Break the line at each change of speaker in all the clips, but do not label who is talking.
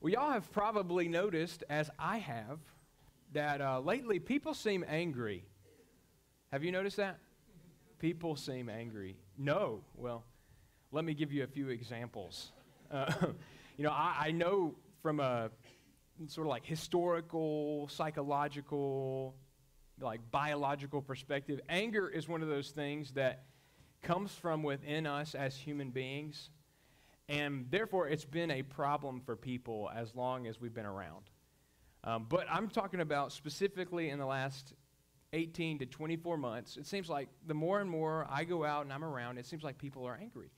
Well, y'all have probably noticed, as I have, that uh, lately people seem angry. Have you noticed that? People seem angry. No. Well, let me give you a few examples. Uh, you know, I, I know from a sort of like historical, psychological, like biological perspective, anger is one of those things that comes from within us as human beings. And therefore, it's been a problem for people as long as we've been around. Um, but I'm talking about specifically in the last 18 to 24 months. It seems like the more and more I go out and I'm around, it seems like people are angry.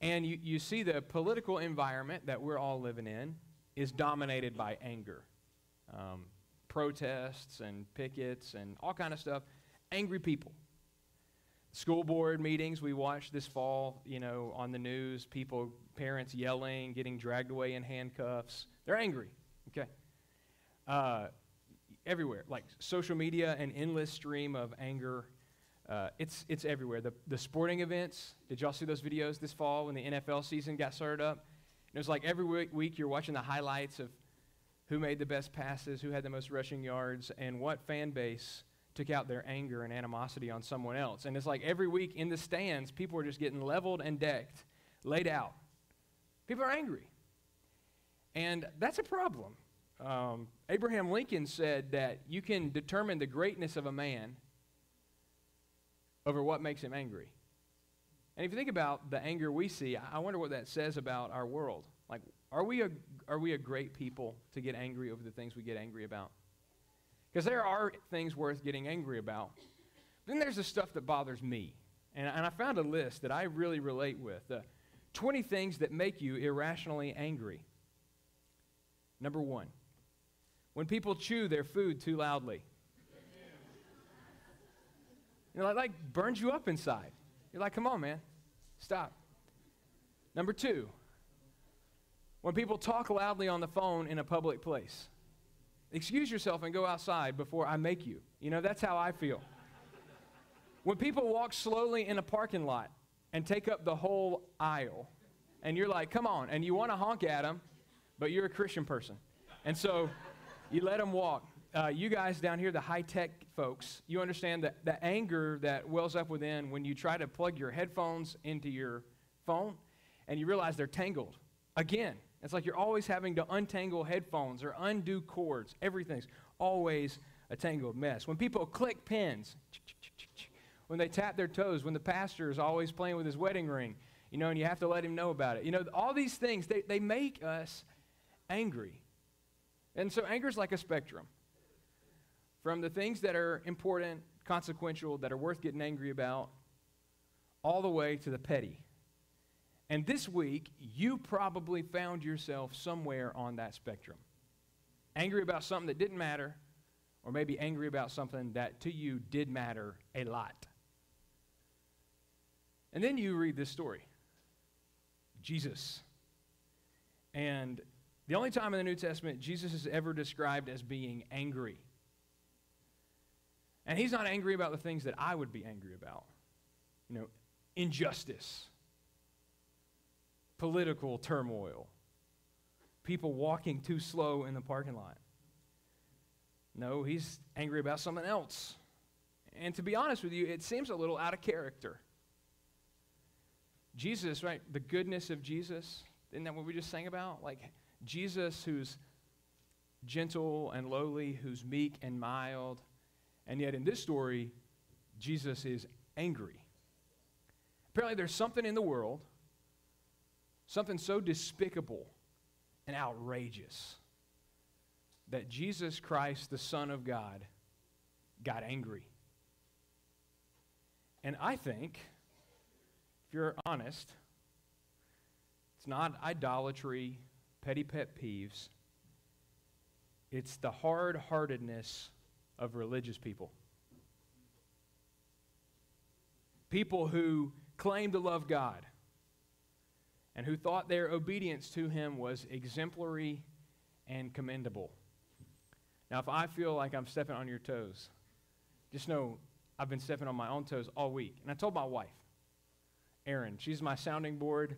And you, you see the political environment that we're all living in is dominated by anger. Um, protests and pickets and all kind of stuff. Angry people. School board meetings we watched this fall, you know, on the news, people, parents yelling, getting dragged away in handcuffs. They're angry, okay? Uh, everywhere, like social media, an endless stream of anger. Uh, it's, it's everywhere. The, the sporting events, did y'all see those videos this fall when the NFL season got started up? it was like every week, week you're watching the highlights of who made the best passes, who had the most rushing yards, and what fan base took out their anger and animosity on someone else. And it's like every week in the stands, people are just getting leveled and decked, laid out. People are angry. And that's a problem. Um, Abraham Lincoln said that you can determine the greatness of a man over what makes him angry. And if you think about the anger we see, I wonder what that says about our world. Like, are we a, are we a great people to get angry over the things we get angry about? Because there are things worth getting angry about. Then there's the stuff that bothers me. And, and I found a list that I really relate with uh, 20 things that make you irrationally angry. Number one, when people chew their food too loudly. You know, like, like burns you up inside. You're like, come on, man, stop. Number two, when people talk loudly on the phone in a public place. Excuse yourself and go outside before I make you. You know, that's how I feel. When people walk slowly in a parking lot and take up the whole aisle, and you're like, come on, and you want to honk at them, but you're a Christian person. And so you let them walk. Uh, you guys down here, the high tech folks, you understand that the anger that wells up within when you try to plug your headphones into your phone and you realize they're tangled. Again, it's like you're always having to untangle headphones or undo cords. Everything's always a tangled mess. When people click pins, when they tap their toes, when the pastor is always playing with his wedding ring, you know, and you have to let him know about it. You know, all these things, they, they make us angry. And so anger is like a spectrum from the things that are important, consequential, that are worth getting angry about, all the way to the petty. And this week, you probably found yourself somewhere on that spectrum. Angry about something that didn't matter, or maybe angry about something that to you did matter a lot. And then you read this story Jesus. And the only time in the New Testament Jesus is ever described as being angry. And he's not angry about the things that I would be angry about. You know, injustice, political turmoil, people walking too slow in the parking lot. No, he's angry about something else. And to be honest with you, it seems a little out of character. Jesus, right? The goodness of Jesus. Isn't that what we just sang about? Like Jesus, who's gentle and lowly, who's meek and mild. And yet in this story, Jesus is angry. Apparently, there's something in the world Something so despicable and outrageous that Jesus Christ, the Son of God, got angry. And I think, if you're honest, it's not idolatry, petty pet peeves, it's the hard heartedness of religious people. People who claim to love God and who thought their obedience to him was exemplary and commendable. Now, if I feel like I'm stepping on your toes, just know I've been stepping on my own toes all week. And I told my wife, Erin, she's my sounding board.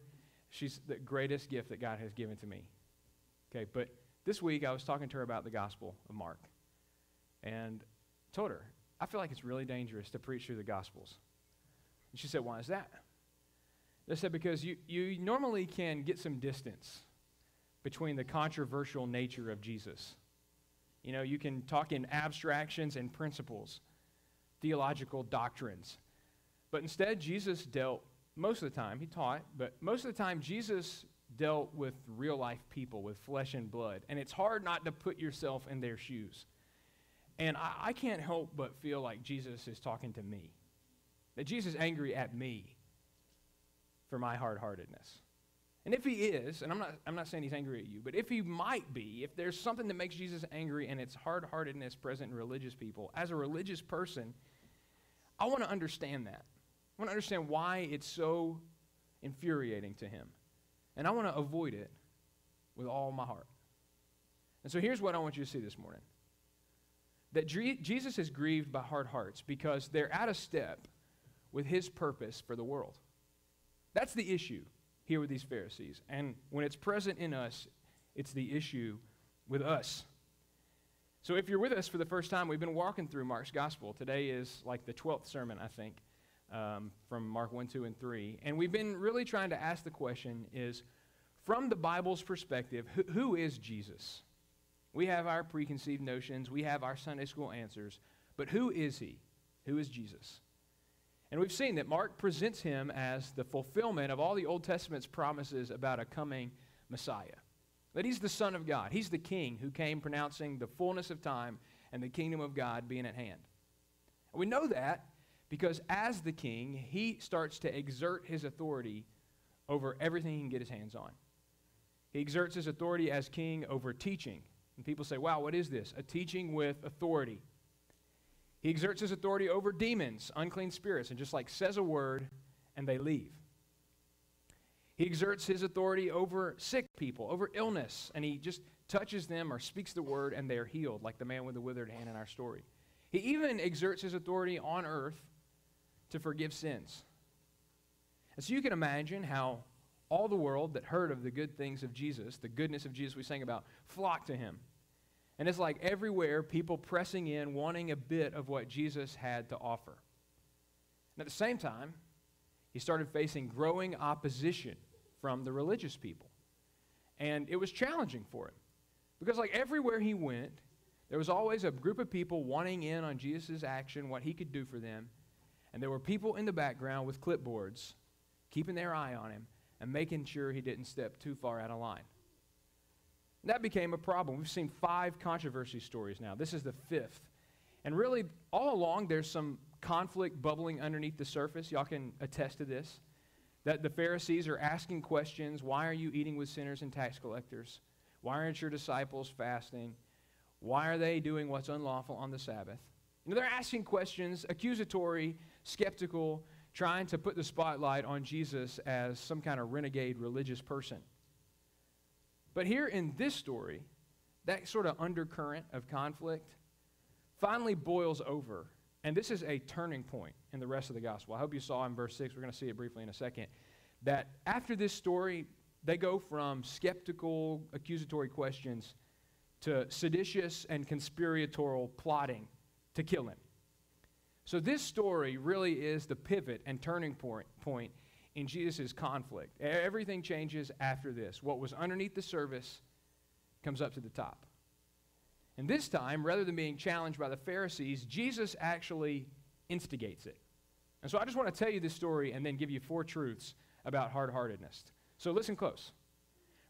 She's the greatest gift that God has given to me. Okay, but this week I was talking to her about the Gospel of Mark and told her, I feel like it's really dangerous to preach through the Gospels. And she said, Why is that? I said, Because you, you normally can get some distance between the controversial nature of Jesus. You know, you can talk in abstractions and principles, theological doctrines. But instead, Jesus dealt, most of the time, he taught, but most of the time, Jesus dealt with real life people, with flesh and blood. And it's hard not to put yourself in their shoes. And I, I can't help but feel like Jesus is talking to me, that Jesus is angry at me for my hard heartedness. And if he is, and I'm not, I'm not saying he's angry at you, but if he might be, if there's something that makes Jesus angry and it's hard heartedness present in religious people, as a religious person, I want to understand that. I want to understand why it's so infuriating to him. And I want to avoid it with all my heart. And so here's what I want you to see this morning that Jesus is grieved by hard hearts because they're out of step with his purpose for the world. That's the issue here with these Pharisees. And when it's present in us, it's the issue with us. So if you're with us for the first time, we've been walking through Mark's gospel. Today is like the 12th sermon, I think, um, from Mark 1, 2, and 3. And we've been really trying to ask the question is, from the Bible's perspective, who, who is Jesus? We have our preconceived notions, we have our Sunday school answers, but who is he? Who is Jesus? And we've seen that Mark presents him as the fulfillment of all the Old Testament's promises about a coming Messiah. That he's the Son of God. He's the King who came pronouncing the fullness of time and the kingdom of God being at hand. And we know that because as the King, he starts to exert his authority over everything he can get his hands on. He exerts his authority as King over teaching. And people say, wow, what is this? A teaching with authority. He exerts his authority over demons, unclean spirits, and just like says a word and they leave. He exerts his authority over sick people, over illness, and he just touches them or speaks the word and they are healed, like the man with the withered hand in our story. He even exerts his authority on earth to forgive sins. And so you can imagine how all the world that heard of the good things of Jesus, the goodness of Jesus we sang about, flocked to him and it's like everywhere, people pressing in, wanting a bit of what Jesus had to offer. And at the same time, he started facing growing opposition from the religious people. And it was challenging for him. Because, like everywhere he went, there was always a group of people wanting in on Jesus' action, what he could do for them. And there were people in the background with clipboards keeping their eye on him and making sure he didn't step too far out of line. That became a problem. We've seen five controversy stories now. This is the fifth. And really, all along, there's some conflict bubbling underneath the surface. Y'all can attest to this. That the Pharisees are asking questions Why are you eating with sinners and tax collectors? Why aren't your disciples fasting? Why are they doing what's unlawful on the Sabbath? You know, they're asking questions, accusatory, skeptical, trying to put the spotlight on Jesus as some kind of renegade religious person. But here in this story, that sort of undercurrent of conflict finally boils over. And this is a turning point in the rest of the gospel. I hope you saw in verse 6, we're going to see it briefly in a second, that after this story, they go from skeptical, accusatory questions to seditious and conspiratorial plotting to kill him. So, this story really is the pivot and turning point, point in Jesus' conflict. Everything changes after this. What was underneath the service comes up to the top. And this time, rather than being challenged by the Pharisees, Jesus actually instigates it. And so I just want to tell you this story and then give you four truths about hard heartedness. So listen close.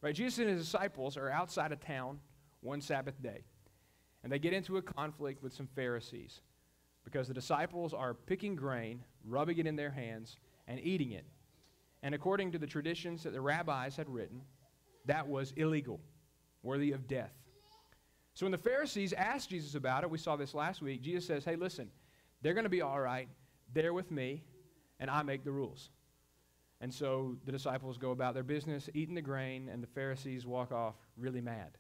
Right, Jesus and his disciples are outside of town one Sabbath day. And they get into a conflict with some Pharisees because the disciples are picking grain, rubbing it in their hands, and eating it and according to the traditions that the rabbis had written, that was illegal, worthy of death. So when the Pharisees asked Jesus about it, we saw this last week, Jesus says, Hey, listen, they're going to be all right. They're with me, and I make the rules. And so the disciples go about their business, eating the grain, and the Pharisees walk off really mad.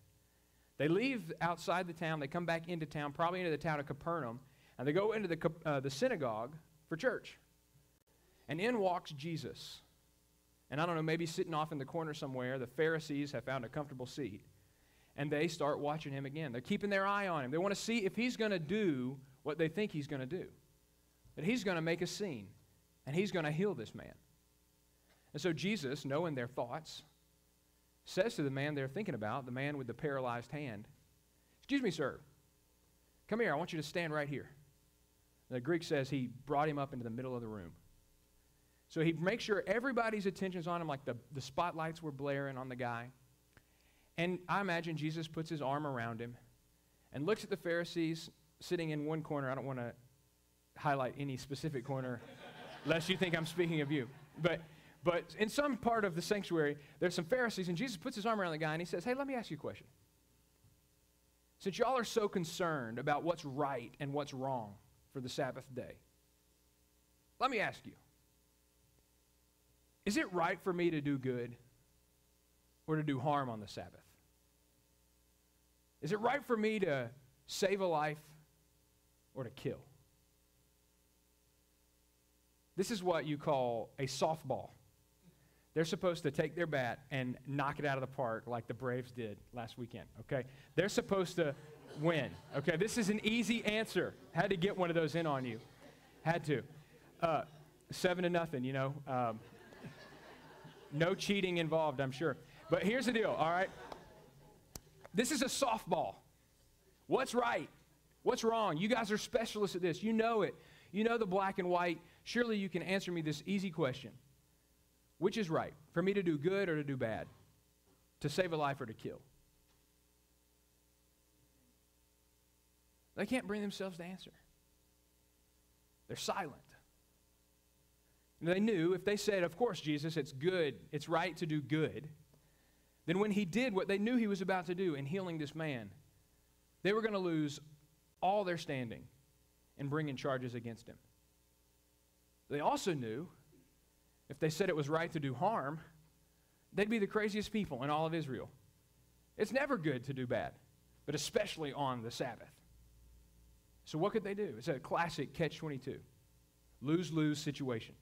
They leave outside the town. They come back into town, probably into the town of Capernaum, and they go into the, uh, the synagogue for church. And in walks Jesus. And I don't know, maybe sitting off in the corner somewhere, the Pharisees have found a comfortable seat. and they start watching him again. They're keeping their eye on him. They want to see if he's going to do what they think he's going to do. That he's going to make a scene and he's going to heal this man. And so Jesus, knowing their thoughts, says to the man they're thinking about, the man with the paralyzed hand, Excuse me, sir. Come here. I want you to stand right here. The Greek says he brought him up into the middle of the room. So he makes sure everybody's attention's on him, like the, the spotlights were blaring on the guy. And I imagine Jesus puts his arm around him and looks at the Pharisees sitting in one corner. I don't want to highlight any specific corner, lest you think I'm speaking of you. But, but in some part of the sanctuary, there's some Pharisees, and Jesus puts his arm around the guy and he says, Hey, let me ask you a question. Since y'all are so concerned about what's right and what's wrong for the Sabbath day, let me ask you Is it right for me to do good or to do harm on the Sabbath? Is it right for me to save a life or to kill? This is what you call a softball. They're supposed to take their bat and knock it out of the park like the Braves did last weekend, okay? They're supposed to win, okay? This is an easy answer. Had to get one of those in on you. Had to. Uh, seven to nothing, you know. Um, no cheating involved, I'm sure. But here's the deal, all right? This is a softball. What's right? What's wrong? You guys are specialists at this. You know it. You know the black and white. Surely you can answer me this easy question. Which is right? For me to do good or to do bad? To save a life or to kill? They can't bring themselves to answer. They're silent. And they knew if they said, Of course, Jesus, it's good, it's right to do good, then when he did what they knew he was about to do in healing this man, they were going to lose all their standing and bringing charges against him. They also knew if they said it was right to do harm, they'd be the craziest people in all of Israel. It's never good to do bad, but especially on the Sabbath. So, what could they do? It's a classic catch 22 lose lose situation.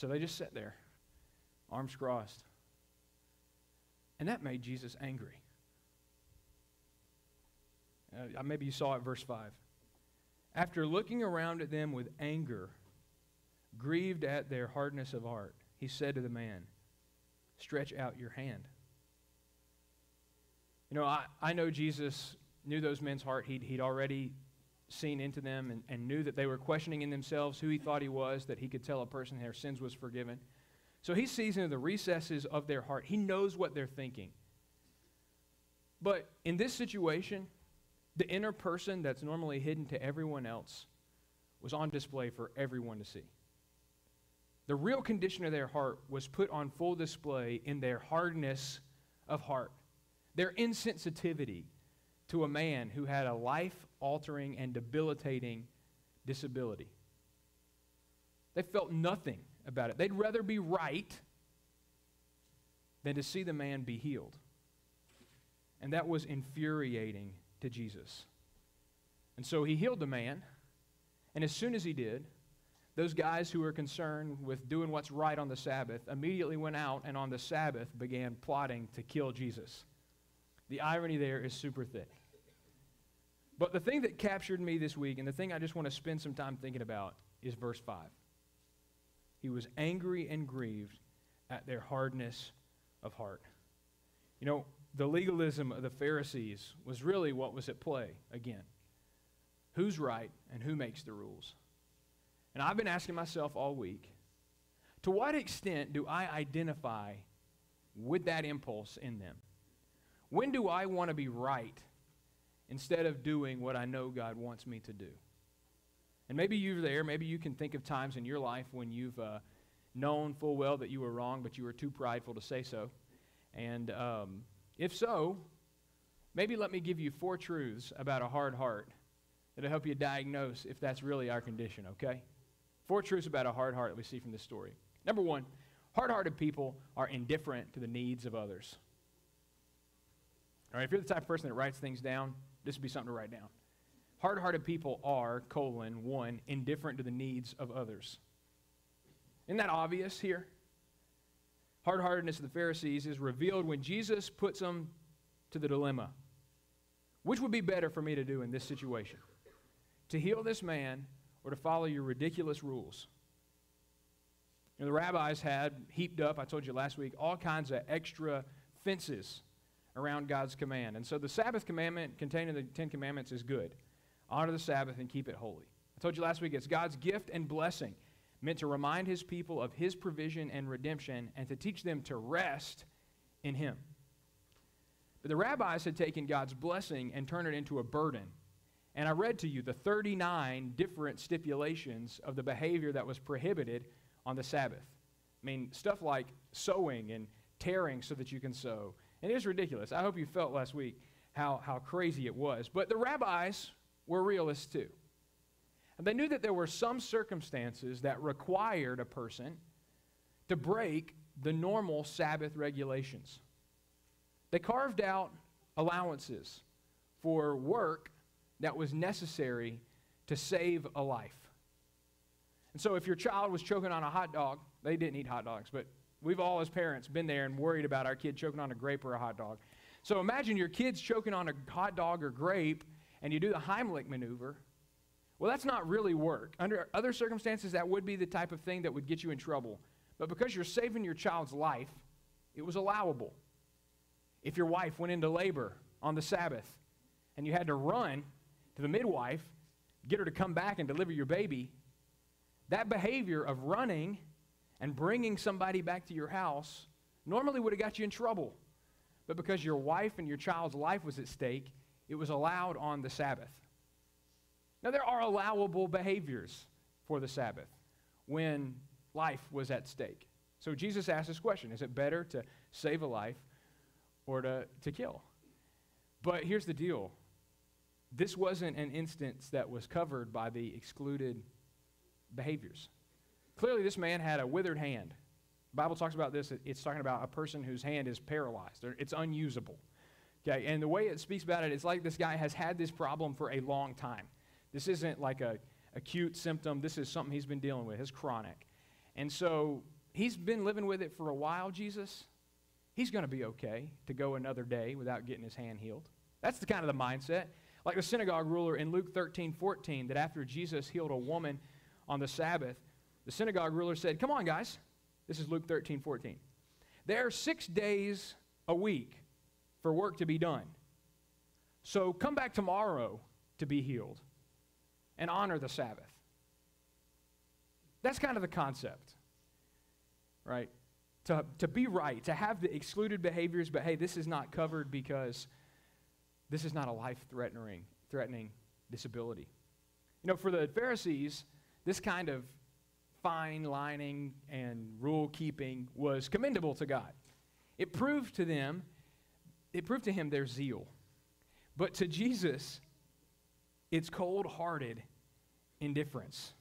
So they just sat there, arms crossed. And that made Jesus angry. Uh, maybe you saw it, verse 5. After looking around at them with anger, grieved at their hardness of heart, he said to the man, Stretch out your hand. You know, I, I know Jesus knew those men's heart. He'd, he'd already seen into them and, and knew that they were questioning in themselves who he thought he was, that he could tell a person their sins was forgiven. So he sees into the recesses of their heart. He knows what they're thinking. But in this situation, the inner person that's normally hidden to everyone else was on display for everyone to see. The real condition of their heart was put on full display in their hardness of heart, their insensitivity to a man who had a life altering and debilitating disability. They felt nothing about it. They'd rather be right than to see the man be healed. And that was infuriating to Jesus. And so he healed the man, and as soon as he did, those guys who were concerned with doing what's right on the Sabbath immediately went out and on the Sabbath began plotting to kill Jesus. The irony there is super thick. But the thing that captured me this week, and the thing I just want to spend some time thinking about, is verse 5. He was angry and grieved at their hardness of heart. You know, the legalism of the Pharisees was really what was at play again. Who's right and who makes the rules? And I've been asking myself all week to what extent do I identify with that impulse in them? When do I want to be right instead of doing what I know God wants me to do? And maybe you're there. Maybe you can think of times in your life when you've uh, known full well that you were wrong, but you were too prideful to say so. And um, if so, maybe let me give you four truths about a hard heart that'll help you diagnose if that's really our condition, okay? Four truths about a hard heart that we see from this story. Number one, hard hearted people are indifferent to the needs of others. All right, if you're the type of person that writes things down, this would be something to write down. Hard hearted people are, colon, one, indifferent to the needs of others. Isn't that obvious here? Hard heartedness of the Pharisees is revealed when Jesus puts them to the dilemma which would be better for me to do in this situation? To heal this man or to follow your ridiculous rules? You know, the rabbis had heaped up, I told you last week, all kinds of extra fences around God's command. And so the Sabbath commandment contained in the Ten Commandments is good. Honor the Sabbath and keep it holy. I told you last week it's God's gift and blessing meant to remind his people of his provision and redemption and to teach them to rest in him. But the rabbis had taken God's blessing and turned it into a burden. And I read to you the 39 different stipulations of the behavior that was prohibited on the Sabbath. I mean, stuff like sewing and tearing so that you can sew. And it is ridiculous. I hope you felt last week how, how crazy it was. But the rabbis were realists too. And they knew that there were some circumstances that required a person to break the normal Sabbath regulations. They carved out allowances for work that was necessary to save a life. And so if your child was choking on a hot dog, they didn't eat hot dogs, but we've all as parents been there and worried about our kid choking on a grape or a hot dog. So imagine your kid's choking on a hot dog or grape and you do the Heimlich maneuver. Well, that's not really work. Under other circumstances, that would be the type of thing that would get you in trouble. But because you're saving your child's life, it was allowable. If your wife went into labor on the Sabbath and you had to run to the midwife, get her to come back and deliver your baby, that behavior of running and bringing somebody back to your house normally would have got you in trouble. But because your wife and your child's life was at stake, it was allowed on the Sabbath. Now, there are allowable behaviors for the Sabbath when life was at stake. So Jesus asked this question Is it better to save a life or to, to kill. But here's the deal this wasn't an instance that was covered by the excluded behaviors. Clearly, this man had a withered hand. The Bible talks about this, it's talking about a person whose hand is paralyzed, it's unusable. Okay, and the way it speaks about it, it's like this guy has had this problem for a long time. This isn't like a acute symptom, this is something he's been dealing with, it's chronic. And so he's been living with it for a while, Jesus he's going to be okay to go another day without getting his hand healed. That's the kind of the mindset. Like the synagogue ruler in Luke 13, 14, that after Jesus healed a woman on the Sabbath, the synagogue ruler said, Come on, guys. This is Luke 13, 14. There are six days a week for work to be done. So come back tomorrow to be healed and honor the Sabbath. That's kind of the concept, right? to, to be right, to have the excluded behaviors, but hey, this is not covered because this is not a life threatening, threatening disability. You know, for the Pharisees, this kind of fine lining and rule keeping was commendable to God. It proved to them, it proved to him their zeal. But to Jesus, it's cold hearted indifference.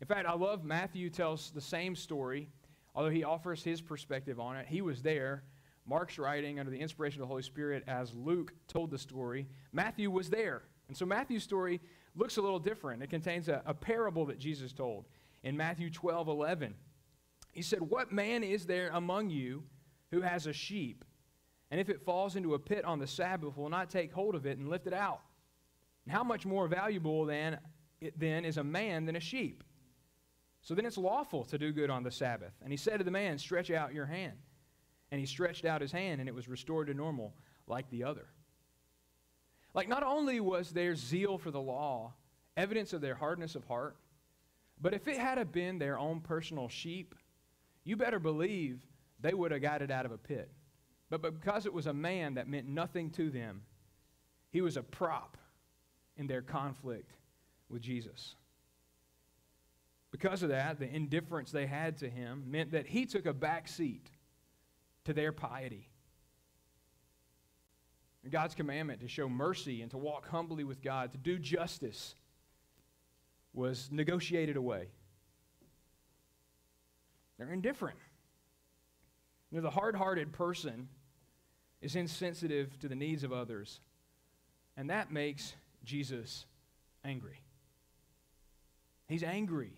In fact, I love Matthew tells the same story although he offers his perspective on it. He was there. Mark's writing under the inspiration of the Holy Spirit as Luke told the story. Matthew was there. And so Matthew's story looks a little different. It contains a, a parable that Jesus told in Matthew 12 11. He said, What man is there among you who has a sheep? And if it falls into a pit on the Sabbath, will not take hold of it and lift it out? And how much more valuable than, it then is a man than a sheep? So then it's lawful to do good on the Sabbath. And he said to the man, Stretch out your hand. And he stretched out his hand, and it was restored to normal like the other. Like, not only was their zeal for the law evidence of their hardness of heart, but if it had been their own personal sheep, you better believe they would have got it out of a pit. But because it was a man that meant nothing to them, he was a prop in their conflict with Jesus. Because of that, the indifference they had to him meant that he took a back seat to their piety. God's commandment to show mercy and to walk humbly with God, to do justice, was negotiated away. They're indifferent. You know, the hard hearted person is insensitive to the needs of others, and that makes Jesus angry. He's angry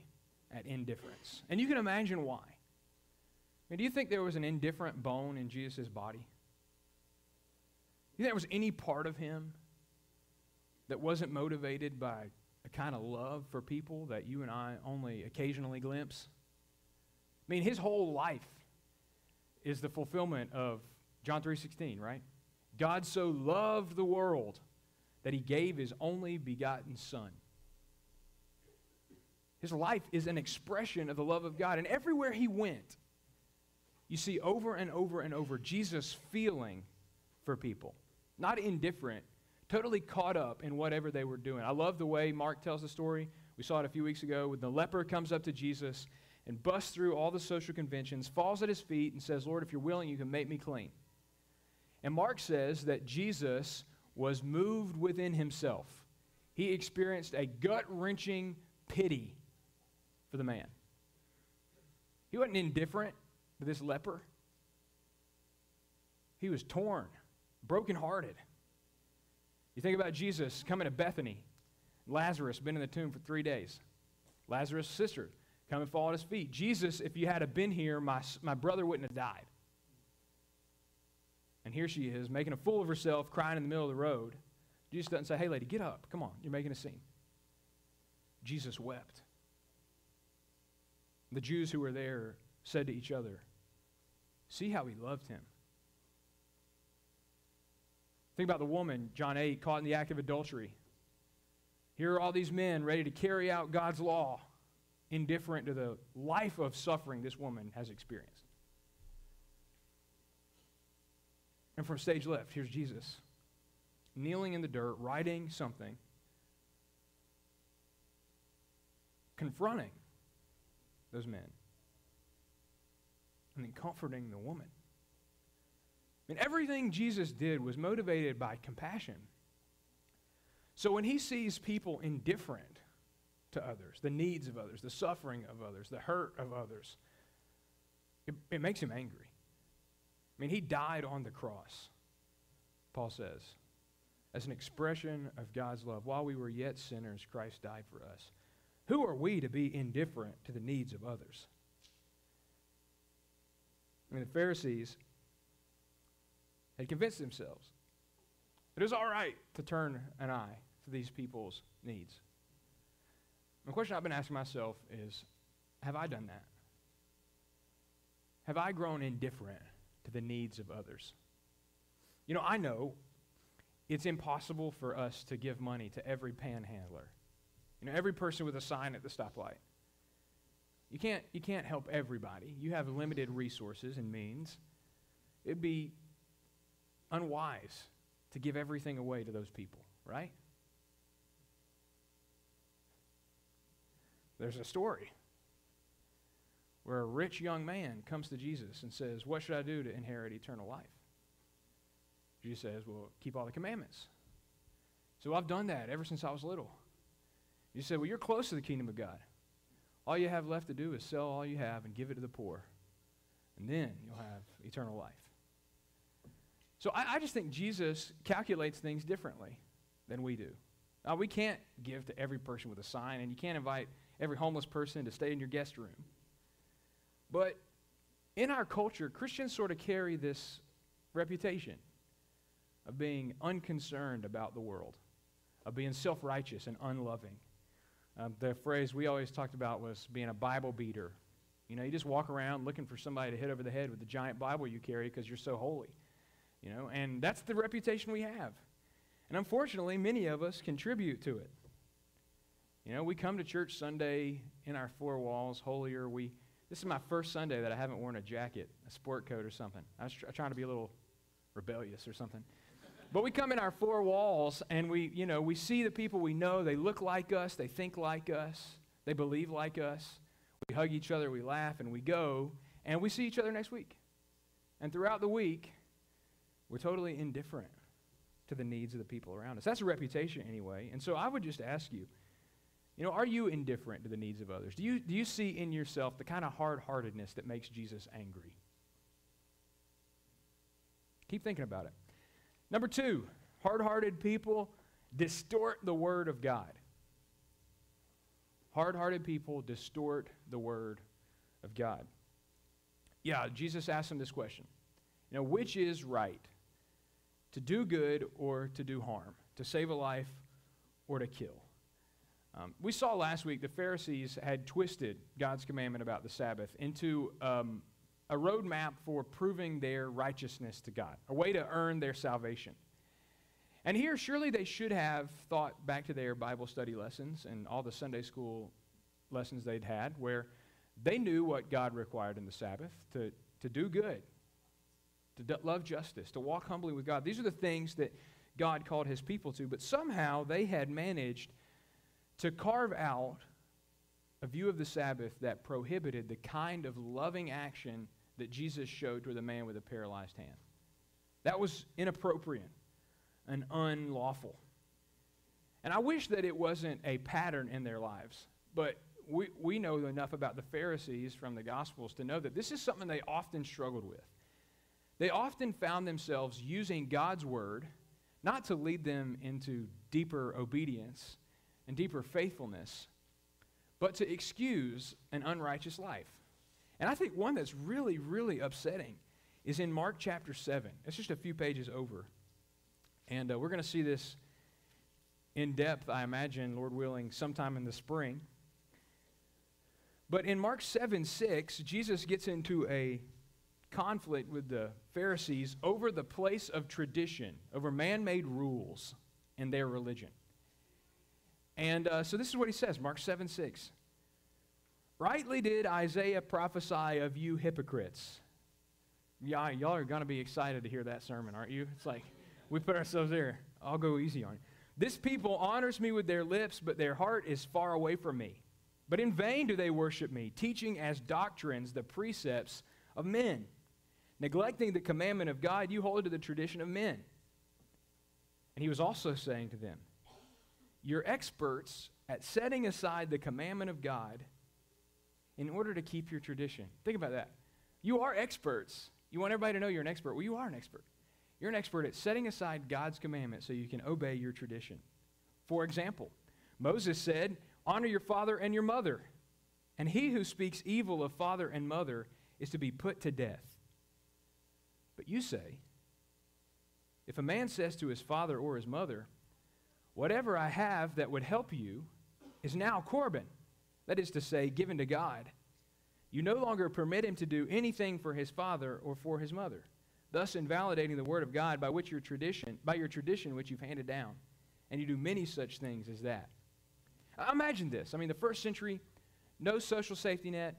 at indifference. And you can imagine why. I mean, do you think there was an indifferent bone in Jesus' body? Do You think there was any part of him that wasn't motivated by a kind of love for people that you and I only occasionally glimpse? I mean, his whole life is the fulfillment of John 3:16, right? God so loved the world that he gave his only begotten son. His life is an expression of the love of God and everywhere he went you see over and over and over Jesus feeling for people, not indifferent, totally caught up in whatever they were doing. I love the way Mark tells the story. We saw it a few weeks ago when the leper comes up to Jesus and busts through all the social conventions, falls at his feet, and says, Lord, if you're willing, you can make me clean. And Mark says that Jesus was moved within himself. He experienced a gut wrenching pity for the man. He wasn't indifferent to this leper. He was torn, brokenhearted. You think about Jesus coming to Bethany. Lazarus been in the tomb for three days. Lazarus' sister come and fall at his feet. Jesus, if you had have been here, my, my brother wouldn't have died. And here she is, making a fool of herself, crying in the middle of the road. Jesus doesn't say, Hey, lady, get up. Come on, you're making a scene. Jesus wept. The Jews who were there said to each other, See how he loved him. Think about the woman, John 8, caught in the act of adultery. Here are all these men ready to carry out God's law, indifferent to the life of suffering this woman has experienced. And from stage left, here's Jesus kneeling in the dirt, writing something, confronting those men and then comforting the woman. I mean, everything Jesus did was motivated by compassion. So when he sees people indifferent to others, the needs of others, the suffering of others, the hurt of others, it, it makes him angry. I mean, he died on the cross, Paul says, as an expression of God's love. While we were yet sinners, Christ died for us. Who are we to be indifferent to the needs of others? I mean, the Pharisees had convinced themselves that it was all right to turn an eye to these people's needs. The question I've been asking myself is have I done that? Have I grown indifferent to the needs of others? You know, I know it's impossible for us to give money to every panhandler, you know, every person with a sign at the stoplight. You can't, you can't help everybody. You have limited resources and means. It'd be unwise to give everything away to those people, right? There's a story where a rich young man comes to Jesus and says, What should I do to inherit eternal life? Jesus says, Well, keep all the commandments. So I've done that ever since I was little. You said, Well, you're close to the kingdom of God. All you have left to do is sell all you have and give it to the poor. And then you'll have eternal life. So I, I just think Jesus calculates things differently than we do. Now, we can't give to every person with a sign, and you can't invite every homeless person to stay in your guest room. But in our culture, Christians sort of carry this reputation of being unconcerned about the world, of being self righteous and unloving. Um, the phrase we always talked about was being a Bible beater. You know, you just walk around looking for somebody to hit over the head with the giant Bible you carry because you're so holy. You know, and that's the reputation we have. And unfortunately, many of us contribute to it. You know, we come to church Sunday in our four walls, holier. We this is my first Sunday that I haven't worn a jacket, a sport coat, or something. I was tr- trying to be a little rebellious or something. But we come in our four walls and we, you know, we see the people we know. They look like us. They think like us. They believe like us. We hug each other. We laugh and we go. And we see each other next week. And throughout the week, we're totally indifferent to the needs of the people around us. That's a reputation anyway. And so I would just ask you, you know, are you indifferent to the needs of others? Do you, do you see in yourself the kind of hard heartedness that makes Jesus angry? Keep thinking about it. Number two, hard hearted people distort the word of God. Hard hearted people distort the word of God. Yeah, Jesus asked him this question. You know, which is right? To do good or to do harm, to save a life or to kill. Um, we saw last week the Pharisees had twisted God's commandment about the Sabbath into um, a roadmap for proving their righteousness to God, a way to earn their salvation. And here, surely they should have thought back to their Bible study lessons and all the Sunday school lessons they'd had, where they knew what God required in the Sabbath to, to do good, to love justice, to walk humbly with God. These are the things that God called his people to, but somehow they had managed to carve out a view of the Sabbath that prohibited the kind of loving action that Jesus showed to the man with a paralyzed hand. That was inappropriate and unlawful. And I wish that it wasn't a pattern in their lives, but we, we know enough about the Pharisees from the Gospels to know that this is something they often struggled with. They often found themselves using God's word not to lead them into deeper obedience and deeper faithfulness, but to excuse an unrighteous life. And I think one that's really, really upsetting is in Mark chapter 7. It's just a few pages over. And uh, we're going to see this in depth, I imagine, Lord willing, sometime in the spring. But in Mark 7 6, Jesus gets into a conflict with the Pharisees over the place of tradition, over man made rules in their religion. And uh, so this is what he says Mark 7 6. Rightly did Isaiah prophesy of you hypocrites. Yeah, y'all are going to be excited to hear that sermon, aren't you? It's like we put ourselves there. I'll go easy on you. This people honors me with their lips, but their heart is far away from me. But in vain do they worship me, teaching as doctrines the precepts of men. Neglecting the commandment of God, you hold to the tradition of men. And he was also saying to them, You're experts at setting aside the commandment of God in order to keep your tradition. Think about that. You are experts. You want everybody to know you're an expert. Well, you are an expert. You're an expert at setting aside God's commandment so you can obey your tradition. For example, Moses said, Honor your father and your mother, and he who speaks evil of father and mother is to be put to death. But you say, if a man says to his father or his mother, Whatever I have that would help you is now Corban, that is to say, given to God, you no longer permit him to do anything for his father or for his mother, thus invalidating the word of God by which your tradition, by your tradition which you've handed down. And you do many such things as that. Imagine this. I mean, the first century, no social safety net,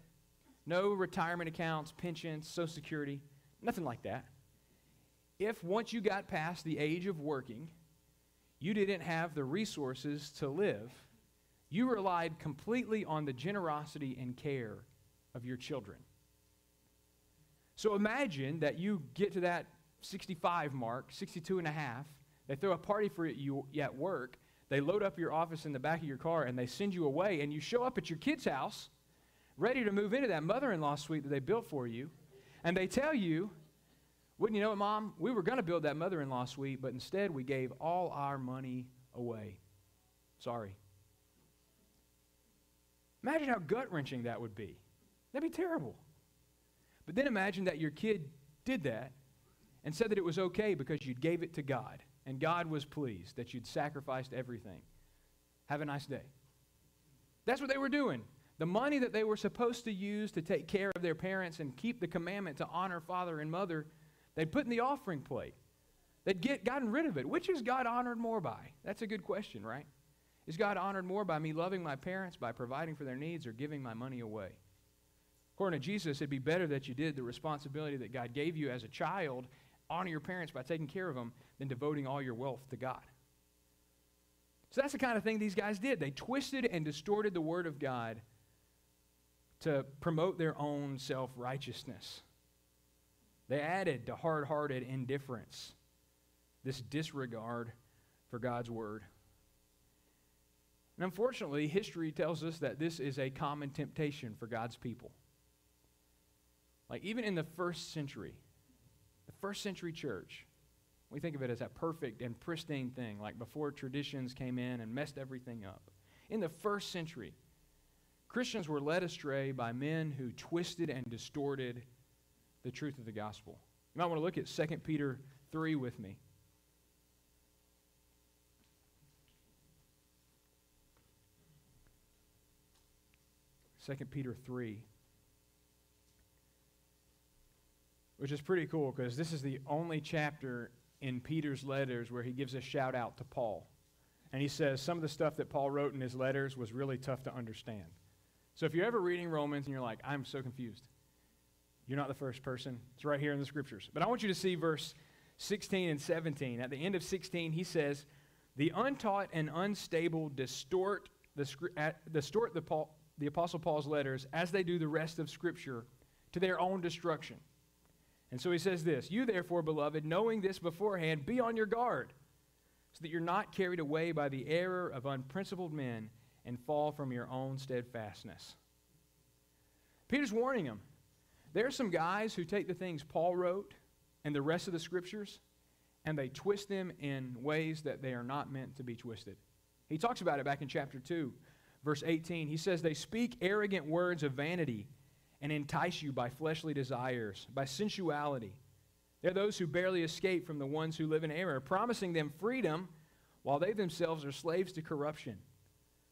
no retirement accounts, pensions, Social Security, nothing like that. If once you got past the age of working, you didn't have the resources to live, you relied completely on the generosity and care of your children. So imagine that you get to that 65 mark, 62 and a half, they throw a party for you at work, they load up your office in the back of your car and they send you away, and you show up at your kid's house ready to move into that mother in law suite that they built for you. And they tell you, wouldn't you know it, Mom? We were going to build that mother in law suite, but instead we gave all our money away. Sorry. Imagine how gut wrenching that would be. That'd be terrible. But then imagine that your kid did that and said that it was okay because you gave it to God and God was pleased that you'd sacrificed everything. Have a nice day. That's what they were doing. The money that they were supposed to use to take care of their parents and keep the commandment to honor father and mother, they'd put in the offering plate. They'd get gotten rid of it. Which is God honored more by? That's a good question, right? Is God honored more by me loving my parents, by providing for their needs, or giving my money away? According to Jesus, it'd be better that you did the responsibility that God gave you as a child, honor your parents by taking care of them, than devoting all your wealth to God. So that's the kind of thing these guys did. They twisted and distorted the Word of God to promote their own self righteousness. They added to hard hearted indifference this disregard for God's Word. And unfortunately, history tells us that this is a common temptation for God's people. Like, even in the first century, the first century church, we think of it as a perfect and pristine thing, like before traditions came in and messed everything up. In the first century, Christians were led astray by men who twisted and distorted the truth of the gospel. You might want to look at 2 Peter 3 with me. Second Peter 3, which is pretty cool because this is the only chapter in Peter's letters where he gives a shout out to Paul. And he says some of the stuff that Paul wrote in his letters was really tough to understand. So if you're ever reading Romans and you're like, I'm so confused, you're not the first person. It's right here in the scriptures. But I want you to see verse 16 and 17. At the end of 16, he says, The untaught and unstable distort the, uh, distort the, Paul, the Apostle Paul's letters as they do the rest of Scripture to their own destruction. And so he says this You, therefore, beloved, knowing this beforehand, be on your guard, so that you're not carried away by the error of unprincipled men and fall from your own steadfastness. Peter's warning them. There are some guys who take the things Paul wrote and the rest of the scriptures and they twist them in ways that they are not meant to be twisted. He talks about it back in chapter 2, verse 18. He says, They speak arrogant words of vanity and entice you by fleshly desires, by sensuality. They're those who barely escape from the ones who live in error, promising them freedom while they themselves are slaves to corruption.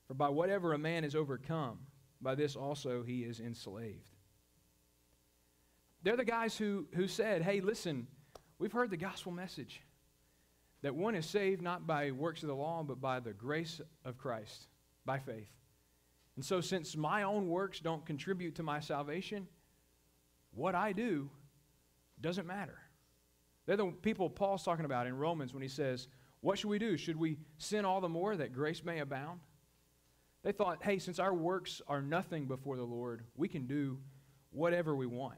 For by whatever a man is overcome, by this also he is enslaved. They're the guys who, who said, Hey, listen, we've heard the gospel message that one is saved not by works of the law, but by the grace of Christ, by faith. And so, since my own works don't contribute to my salvation, what I do doesn't matter. They're the people Paul's talking about in Romans when he says, What should we do? Should we sin all the more that grace may abound? They thought, hey, since our works are nothing before the Lord, we can do whatever we want.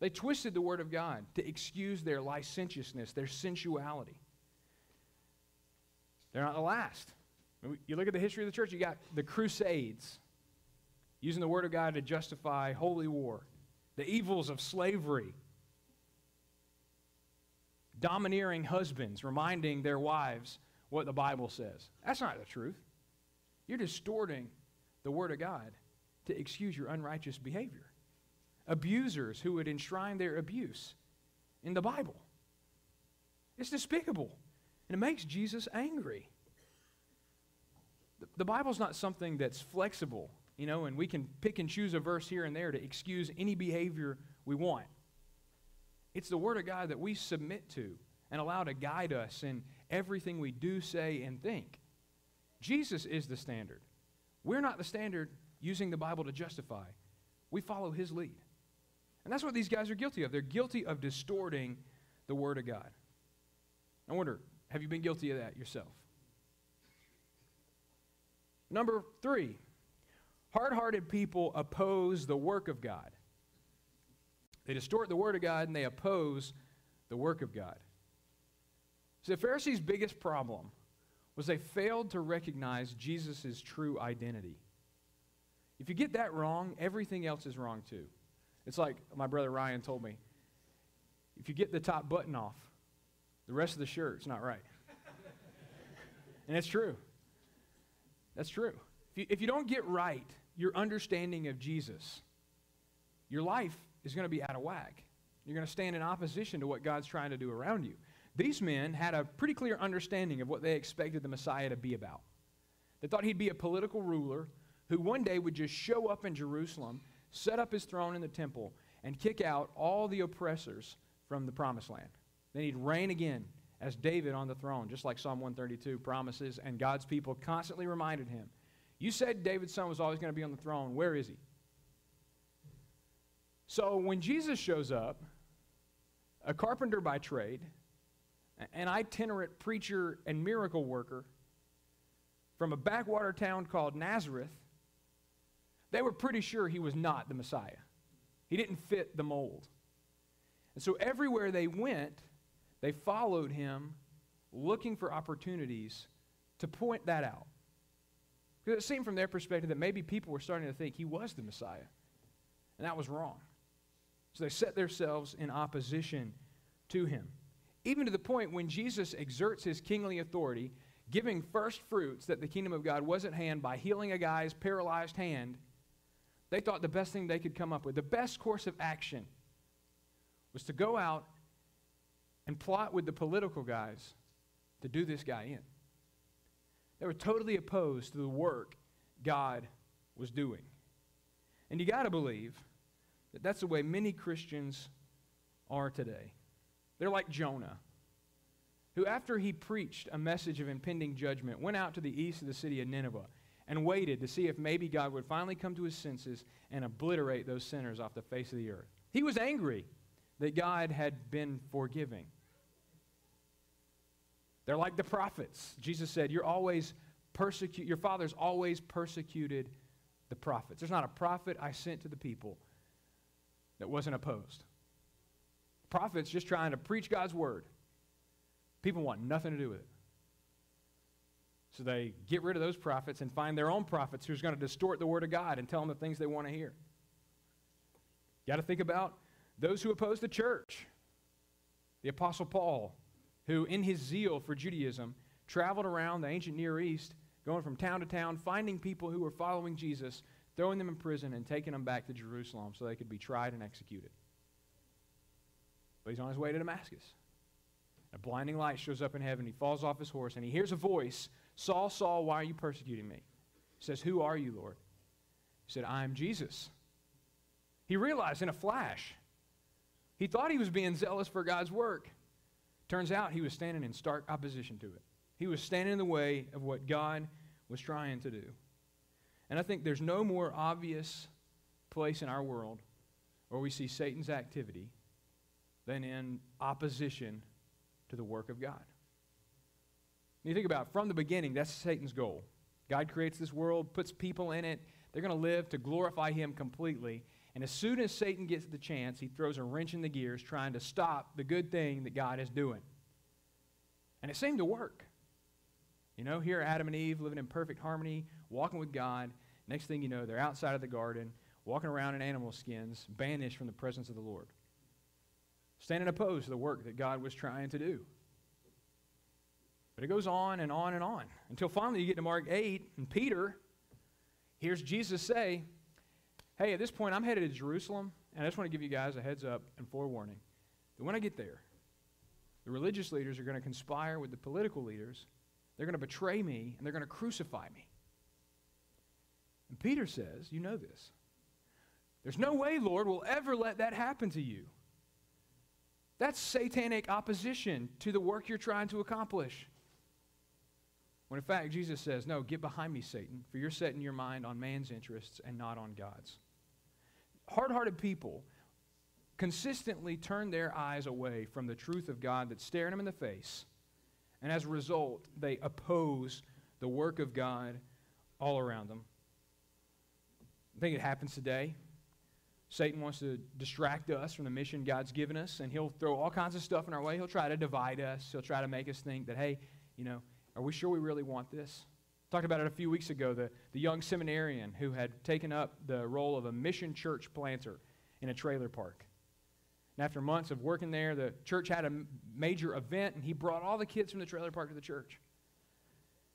They twisted the Word of God to excuse their licentiousness, their sensuality. They're not the last. You look at the history of the church, you got the Crusades, using the Word of God to justify holy war, the evils of slavery, domineering husbands reminding their wives what the Bible says. That's not the truth. You're distorting the Word of God to excuse your unrighteous behavior. Abusers who would enshrine their abuse in the Bible. It's despicable. And it makes Jesus angry. The, Bible's not something that's flexible, you know, and we can pick and choose a verse here and there to excuse any behavior we want. It's the Word of God that we submit to and allow to guide us in everything we do, say, and think. Jesus is the standard. We're not the standard using the Bible to justify. We follow his lead. And that's what these guys are guilty of. They're guilty of distorting the Word of God. I wonder, have you been guilty of that yourself? Number three, hard hearted people oppose the work of God. They distort the Word of God and they oppose the work of God. So the Pharisees' biggest problem was they failed to recognize Jesus' true identity. If you get that wrong, everything else is wrong too. It's like my brother Ryan told me if you get the top button off, the rest of the shirt's not right. and it's true. That's true. If you, if you don't get right your understanding of Jesus, your life is going to be out of whack. You're going to stand in opposition to what God's trying to do around you. These men had a pretty clear understanding of what they expected the Messiah to be about. They thought he'd be a political ruler who one day would just show up in Jerusalem, set up his throne in the temple, and kick out all the oppressors from the promised land. Then he'd reign again as David on the throne, just like Psalm 132 promises, and God's people constantly reminded him, You said David's son was always going to be on the throne. Where is he? So when Jesus shows up, a carpenter by trade, an itinerant preacher and miracle worker from a backwater town called Nazareth, they were pretty sure he was not the Messiah. He didn't fit the mold. And so everywhere they went, they followed him looking for opportunities to point that out. Because it seemed from their perspective that maybe people were starting to think he was the Messiah. And that was wrong. So they set themselves in opposition to him even to the point when Jesus exerts his kingly authority, giving first fruits that the kingdom of God was at hand by healing a guy's paralyzed hand, they thought the best thing they could come up with, the best course of action, was to go out and plot with the political guys to do this guy in. They were totally opposed to the work God was doing. And you got to believe that that's the way many Christians are today. They're like Jonah, who, after he preached a message of impending judgment, went out to the east of the city of Nineveh and waited to see if maybe God would finally come to his senses and obliterate those sinners off the face of the earth. He was angry that God had been forgiving. They're like the prophets. Jesus said, You're always persecute your father's always persecuted the prophets. There's not a prophet I sent to the people that wasn't opposed. Prophets just trying to preach God's word. People want nothing to do with it. So they get rid of those prophets and find their own prophets who's going to distort the word of God and tell them the things they want to hear. Got to think about those who oppose the church. The Apostle Paul, who in his zeal for Judaism traveled around the ancient Near East, going from town to town, finding people who were following Jesus, throwing them in prison, and taking them back to Jerusalem so they could be tried and executed. But he's on his way to Damascus. A blinding light shows up in heaven. He falls off his horse and he hears a voice Saul, Saul, why are you persecuting me? He says, Who are you, Lord? He said, I am Jesus. He realized in a flash. He thought he was being zealous for God's work. Turns out he was standing in stark opposition to it. He was standing in the way of what God was trying to do. And I think there's no more obvious place in our world where we see Satan's activity than in opposition to the work of God. You think about it, from the beginning, that's Satan's goal. God creates this world, puts people in it. They're going to live to glorify him completely. And as soon as Satan gets the chance, he throws a wrench in the gears trying to stop the good thing that God is doing. And it seemed to work. You know, here Adam and Eve living in perfect harmony, walking with God. Next thing you know, they're outside of the garden, walking around in animal skins, banished from the presence of the Lord. Standing opposed to the work that God was trying to do. But it goes on and on and on until finally you get to Mark 8 and Peter hears Jesus say, Hey, at this point, I'm headed to Jerusalem, and I just want to give you guys a heads up and forewarning that when I get there, the religious leaders are going to conspire with the political leaders. They're going to betray me, and they're going to crucify me. And Peter says, You know this. There's no way, Lord, we'll ever let that happen to you. That's satanic opposition to the work you're trying to accomplish. When in fact, Jesus says, No, get behind me, Satan, for you're setting your mind on man's interests and not on God's. Hard hearted people consistently turn their eyes away from the truth of God that's staring them in the face. And as a result, they oppose the work of God all around them. I think it happens today. Satan wants to distract us from the mission God's given us, and he'll throw all kinds of stuff in our way. He'll try to divide us. He'll try to make us think that, hey, you know, are we sure we really want this? Talked about it a few weeks ago. The, the young seminarian who had taken up the role of a mission church planter in a trailer park. And after months of working there, the church had a major event, and he brought all the kids from the trailer park to the church.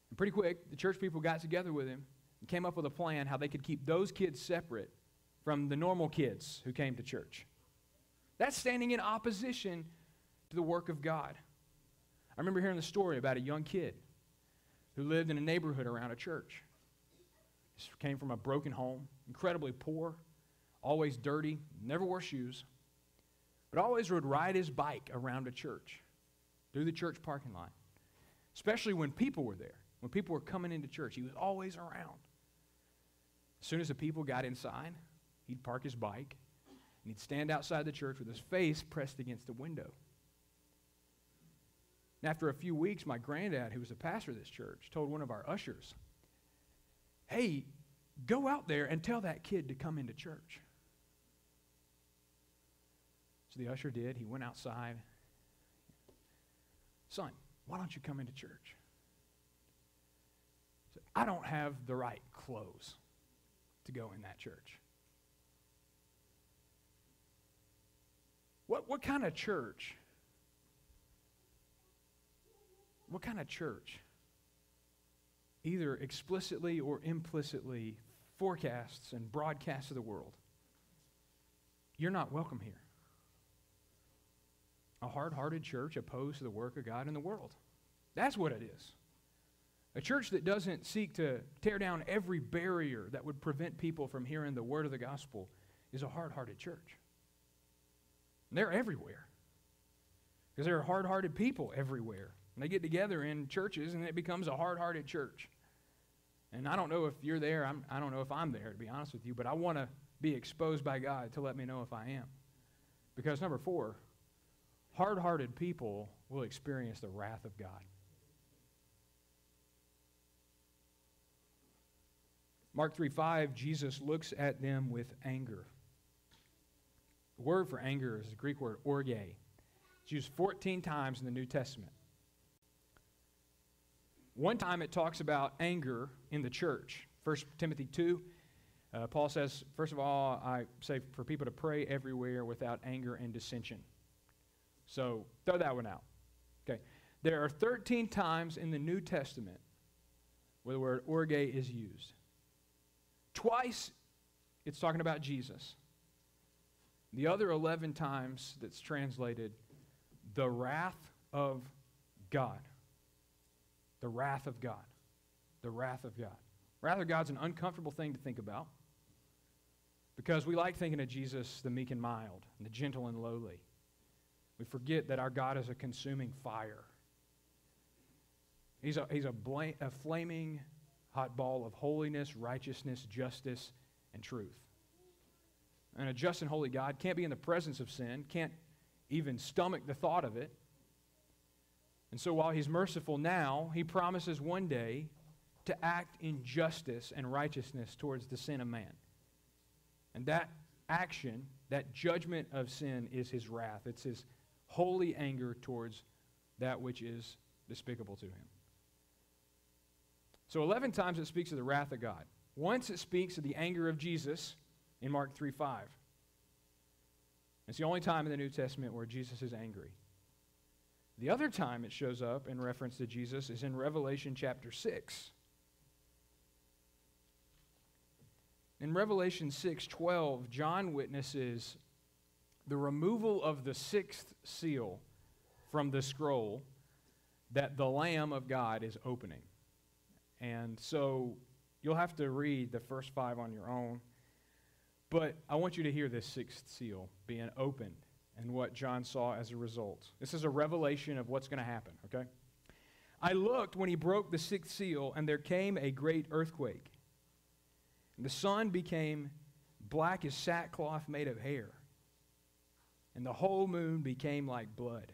And pretty quick, the church people got together with him and came up with a plan how they could keep those kids separate from the normal kids who came to church. That's standing in opposition to the work of God. I remember hearing the story about a young kid who lived in a neighborhood around a church. Came from a broken home, incredibly poor, always dirty, never wore shoes, but always would ride his bike around a church, through the church parking lot, especially when people were there, when people were coming into church. He was always around. As soon as the people got inside, he'd park his bike and he'd stand outside the church with his face pressed against the window. And after a few weeks, my granddad, who was a pastor of this church, told one of our ushers, Hey, go out there and tell that kid to come into church. So the usher did. He went outside. Son, why don't you come into church? I don't have the right clothes to go in that church. What, what kind of church? What kind of church? Either explicitly or implicitly forecasts and broadcasts of the world. You're not welcome here. A hard-hearted church opposed to the work of god in the world. That's what it is. A church that doesn't seek to tear down every barrier that would prevent people from hearing the word of the gospel is a hard hearted church. And they're everywhere. Because there are hard hearted people everywhere. And they get together in churches and it becomes a hard hearted church. And I don't know if you're there. I'm, I do not know if I'm there, to be honest with you, but I want to be exposed by God to let me know if I am. Because, number four, hard hearted people will experience the wrath of God. Mark 3 5, Jesus looks at them with anger. The word for anger is the Greek word orge. It's used 14 times in the New Testament. One time it talks about anger in the church. 1 Timothy 2, uh, Paul says, first of all, I say for people to pray everywhere without anger and dissension. So throw that one out. Okay. There are 13 times in the New Testament where the word orge is used. Twice it's talking about Jesus. The other 11 times that's translated the wrath of God. The wrath of God. The wrath of God. Wrath of God's an uncomfortable thing to think about because we like thinking of Jesus, the meek and mild, and the gentle and lowly. We forget that our God is a consuming fire. He's a, he's a, a flaming hot ball of holiness, righteousness, justice, and truth. And a just and holy God can't be in the presence of sin, can't even stomach the thought of it. And so while he's merciful now, he promises one day to act in justice and righteousness towards the sin of man. And that action, that judgment of sin, is his wrath. It's his holy anger towards that which is despicable to him. So 11 times it speaks of the wrath of God. Once it speaks of the anger of Jesus in Mark 3 5. It's the only time in the New Testament where Jesus is angry. The other time it shows up in reference to Jesus is in Revelation chapter 6. In Revelation 6:12, John witnesses the removal of the sixth seal from the scroll that the Lamb of God is opening. And so you'll have to read the first five on your own. But I want you to hear this sixth seal being opened and what John saw as a result. This is a revelation of what's going to happen, okay? I looked when he broke the sixth seal, and there came a great earthquake. And the sun became black as sackcloth made of hair, and the whole moon became like blood.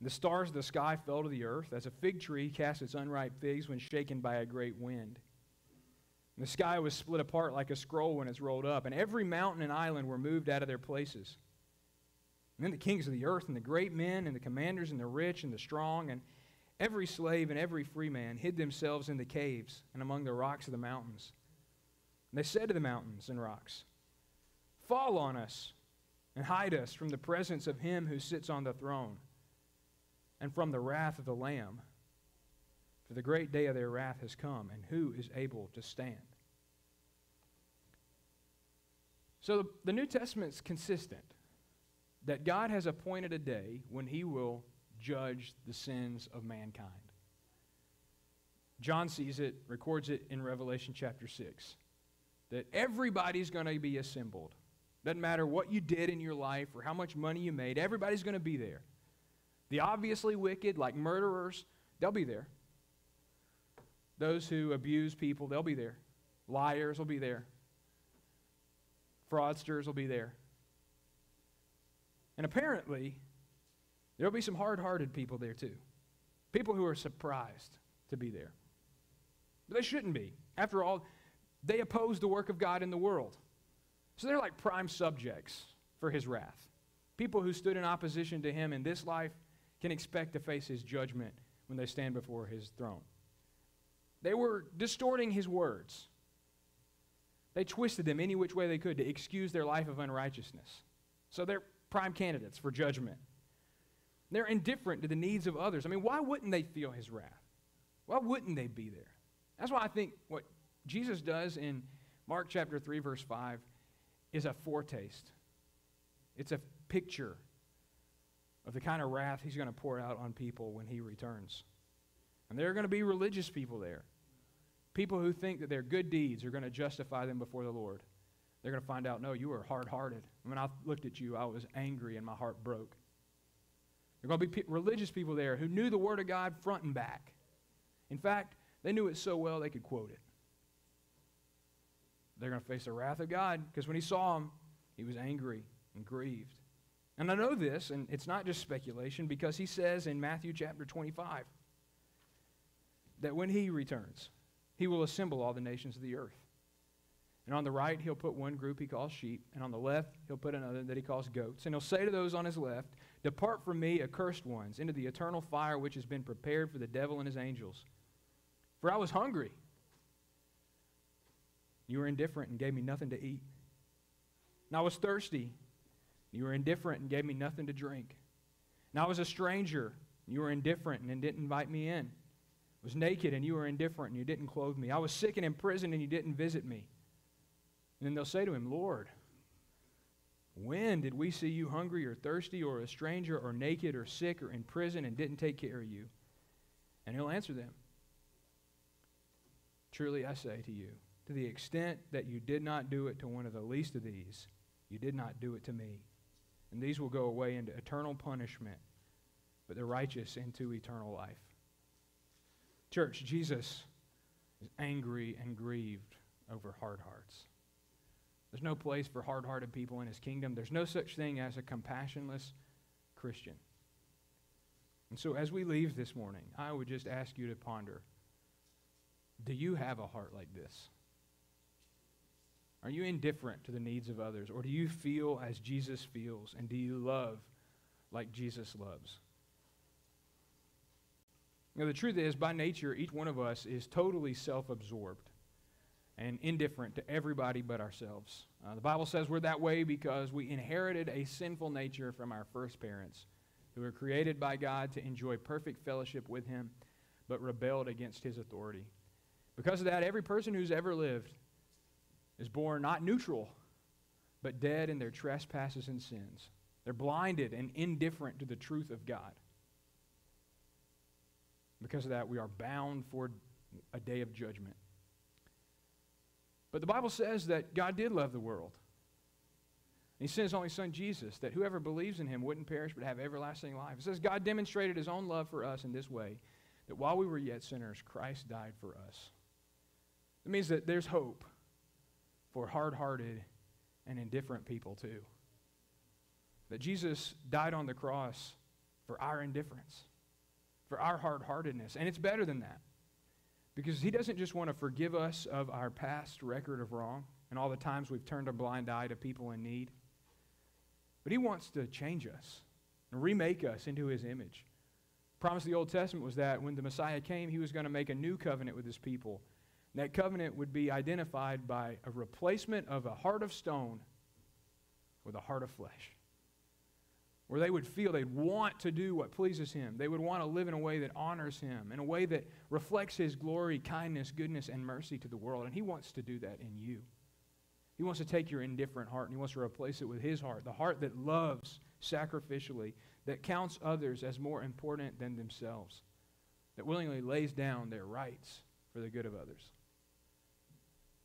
And the stars of the sky fell to the earth, as a fig tree casts its unripe figs when shaken by a great wind. The sky was split apart like a scroll when it's rolled up, and every mountain and island were moved out of their places. And then the kings of the earth, and the great men, and the commanders, and the rich, and the strong, and every slave and every free man hid themselves in the caves and among the rocks of the mountains. And they said to the mountains and rocks, Fall on us and hide us from the presence of him who sits on the throne and from the wrath of the Lamb. For the great day of their wrath has come, and who is able to stand? So the, the New Testament's consistent that God has appointed a day when he will judge the sins of mankind. John sees it, records it in Revelation chapter 6, that everybody's going to be assembled. Doesn't matter what you did in your life or how much money you made, everybody's going to be there. The obviously wicked, like murderers, they'll be there. Those who abuse people, they'll be there. Liars will be there. Fraudsters will be there. And apparently, there'll be some hard hearted people there too. People who are surprised to be there. But they shouldn't be. After all, they oppose the work of God in the world. So they're like prime subjects for his wrath. People who stood in opposition to him in this life can expect to face his judgment when they stand before his throne. They were distorting his words. They twisted them any which way they could to excuse their life of unrighteousness. So they're prime candidates for judgment. They're indifferent to the needs of others. I mean, why wouldn't they feel his wrath? Why wouldn't they be there? That's why I think what Jesus does in Mark chapter 3, verse 5, is a foretaste. It's a picture of the kind of wrath he's going to pour out on people when he returns. And there are going to be religious people there. People who think that their good deeds are going to justify them before the Lord. They're going to find out, no, you were hard hearted. When I looked at you, I was angry and my heart broke. There are going to be religious people there who knew the Word of God front and back. In fact, they knew it so well they could quote it. They're going to face the wrath of God because when he saw him, he was angry and grieved. And I know this, and it's not just speculation, because he says in Matthew chapter 25 that when he returns, he will assemble all the nations of the earth. And on the right, he'll put one group he calls sheep, and on the left, he'll put another that he calls goats. And he'll say to those on his left, Depart from me, accursed ones, into the eternal fire which has been prepared for the devil and his angels. For I was hungry. You were indifferent and gave me nothing to eat. And I was thirsty. You were indifferent and gave me nothing to drink. And I was a stranger. You were indifferent and didn't invite me in. Was naked and you were indifferent and you didn't clothe me. I was sick and in prison and you didn't visit me. And then they'll say to him, Lord, when did we see you hungry or thirsty or a stranger or naked or sick or in prison and didn't take care of you? And he'll answer them Truly I say to you, to the extent that you did not do it to one of the least of these, you did not do it to me. And these will go away into eternal punishment, but the righteous into eternal life. Church, Jesus is angry and grieved over hard hearts. There's no place for hard hearted people in his kingdom. There's no such thing as a compassionless Christian. And so, as we leave this morning, I would just ask you to ponder do you have a heart like this? Are you indifferent to the needs of others? Or do you feel as Jesus feels? And do you love like Jesus loves? Know, the truth is, by nature, each one of us is totally self absorbed and indifferent to everybody but ourselves. Uh, the Bible says we're that way because we inherited a sinful nature from our first parents, who were created by God to enjoy perfect fellowship with Him, but rebelled against His authority. Because of that, every person who's ever lived is born not neutral, but dead in their trespasses and sins. They're blinded and indifferent to the truth of God. Because of that, we are bound for a day of judgment. But the Bible says that God did love the world. And he sent his only son, Jesus, that whoever believes in him wouldn't perish but have everlasting life. It says God demonstrated his own love for us in this way that while we were yet sinners, Christ died for us. It means that there's hope for hard hearted and indifferent people, too. That Jesus died on the cross for our indifference, for our hard heartedness. And it's better than that. Because he doesn't just want to forgive us of our past record of wrong and all the times we've turned a blind eye to people in need, but he wants to change us and remake us into his image. The promise of the Old Testament was that when the Messiah came, he was going to make a new covenant with his people. And that covenant would be identified by a replacement of a heart of stone with a heart of flesh where they would feel they'd want to do what pleases Him. They would want to live in a way that honors Him, in a way that reflects His glory, kindness, goodness, and mercy to the world. And He wants to do that in you. He wants to take your indifferent heart and He wants to replace it with His heart, the heart that loves sacrificially, that counts others as more important than themselves, that willingly lays down their rights for the good of others.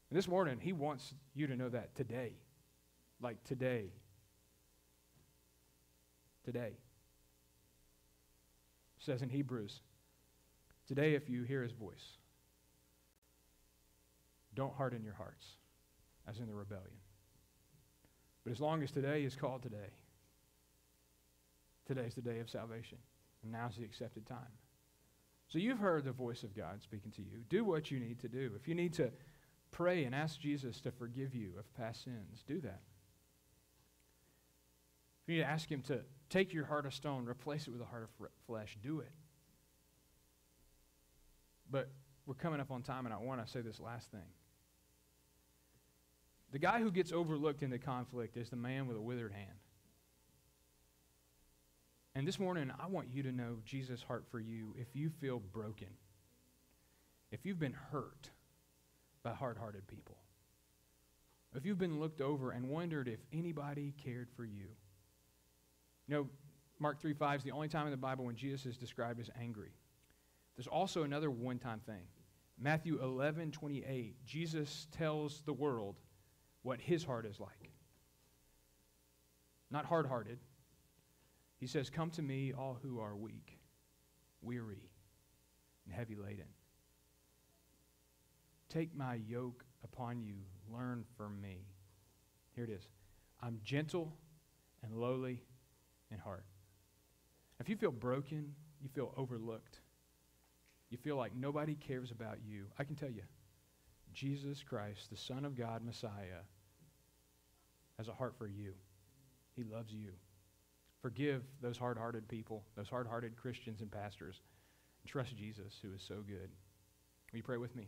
And this morning, He wants you to know that today. Like today, today. It says in Hebrews, today if you hear his voice, don't harden your hearts, as in the rebellion. But as long as today is called today, today's the day of salvation, and now's the accepted time. So you've heard the voice of God speaking to you. Do what you need to do. If you need to pray and ask Jesus to forgive you of past sins, do that. If you need to ask Him to take your heart of stone, replace it with a heart of flesh, do it. But we're coming up on time, and I want to say this last thing. The guy who gets overlooked in the conflict is the man with a withered hand. And this morning, I want you to know Jesus' heart for you if you feel broken, if you've been hurt by hard hearted people, if you've been looked over and wondered if anybody cared for you. You know, Mark 3 5 is the only time in the Bible when Jesus is described as angry. There's also another one time thing. Matthew 11, 28, Jesus tells the world what his heart is like. Not hard hearted. He says, Come to me, all who are weak, weary, and heavy laden. Take my yoke upon you, learn from me. Here it is. I'm gentle and lowly in heart. If you feel broken, you feel overlooked, you feel like nobody cares about you, I can tell you, Jesus Christ, the Son of God, Messiah, has a heart for you. He loves you. Forgive those hard hearted people, those hard hearted Christians and pastors, and trust Jesus, who is so good. Will you pray with me?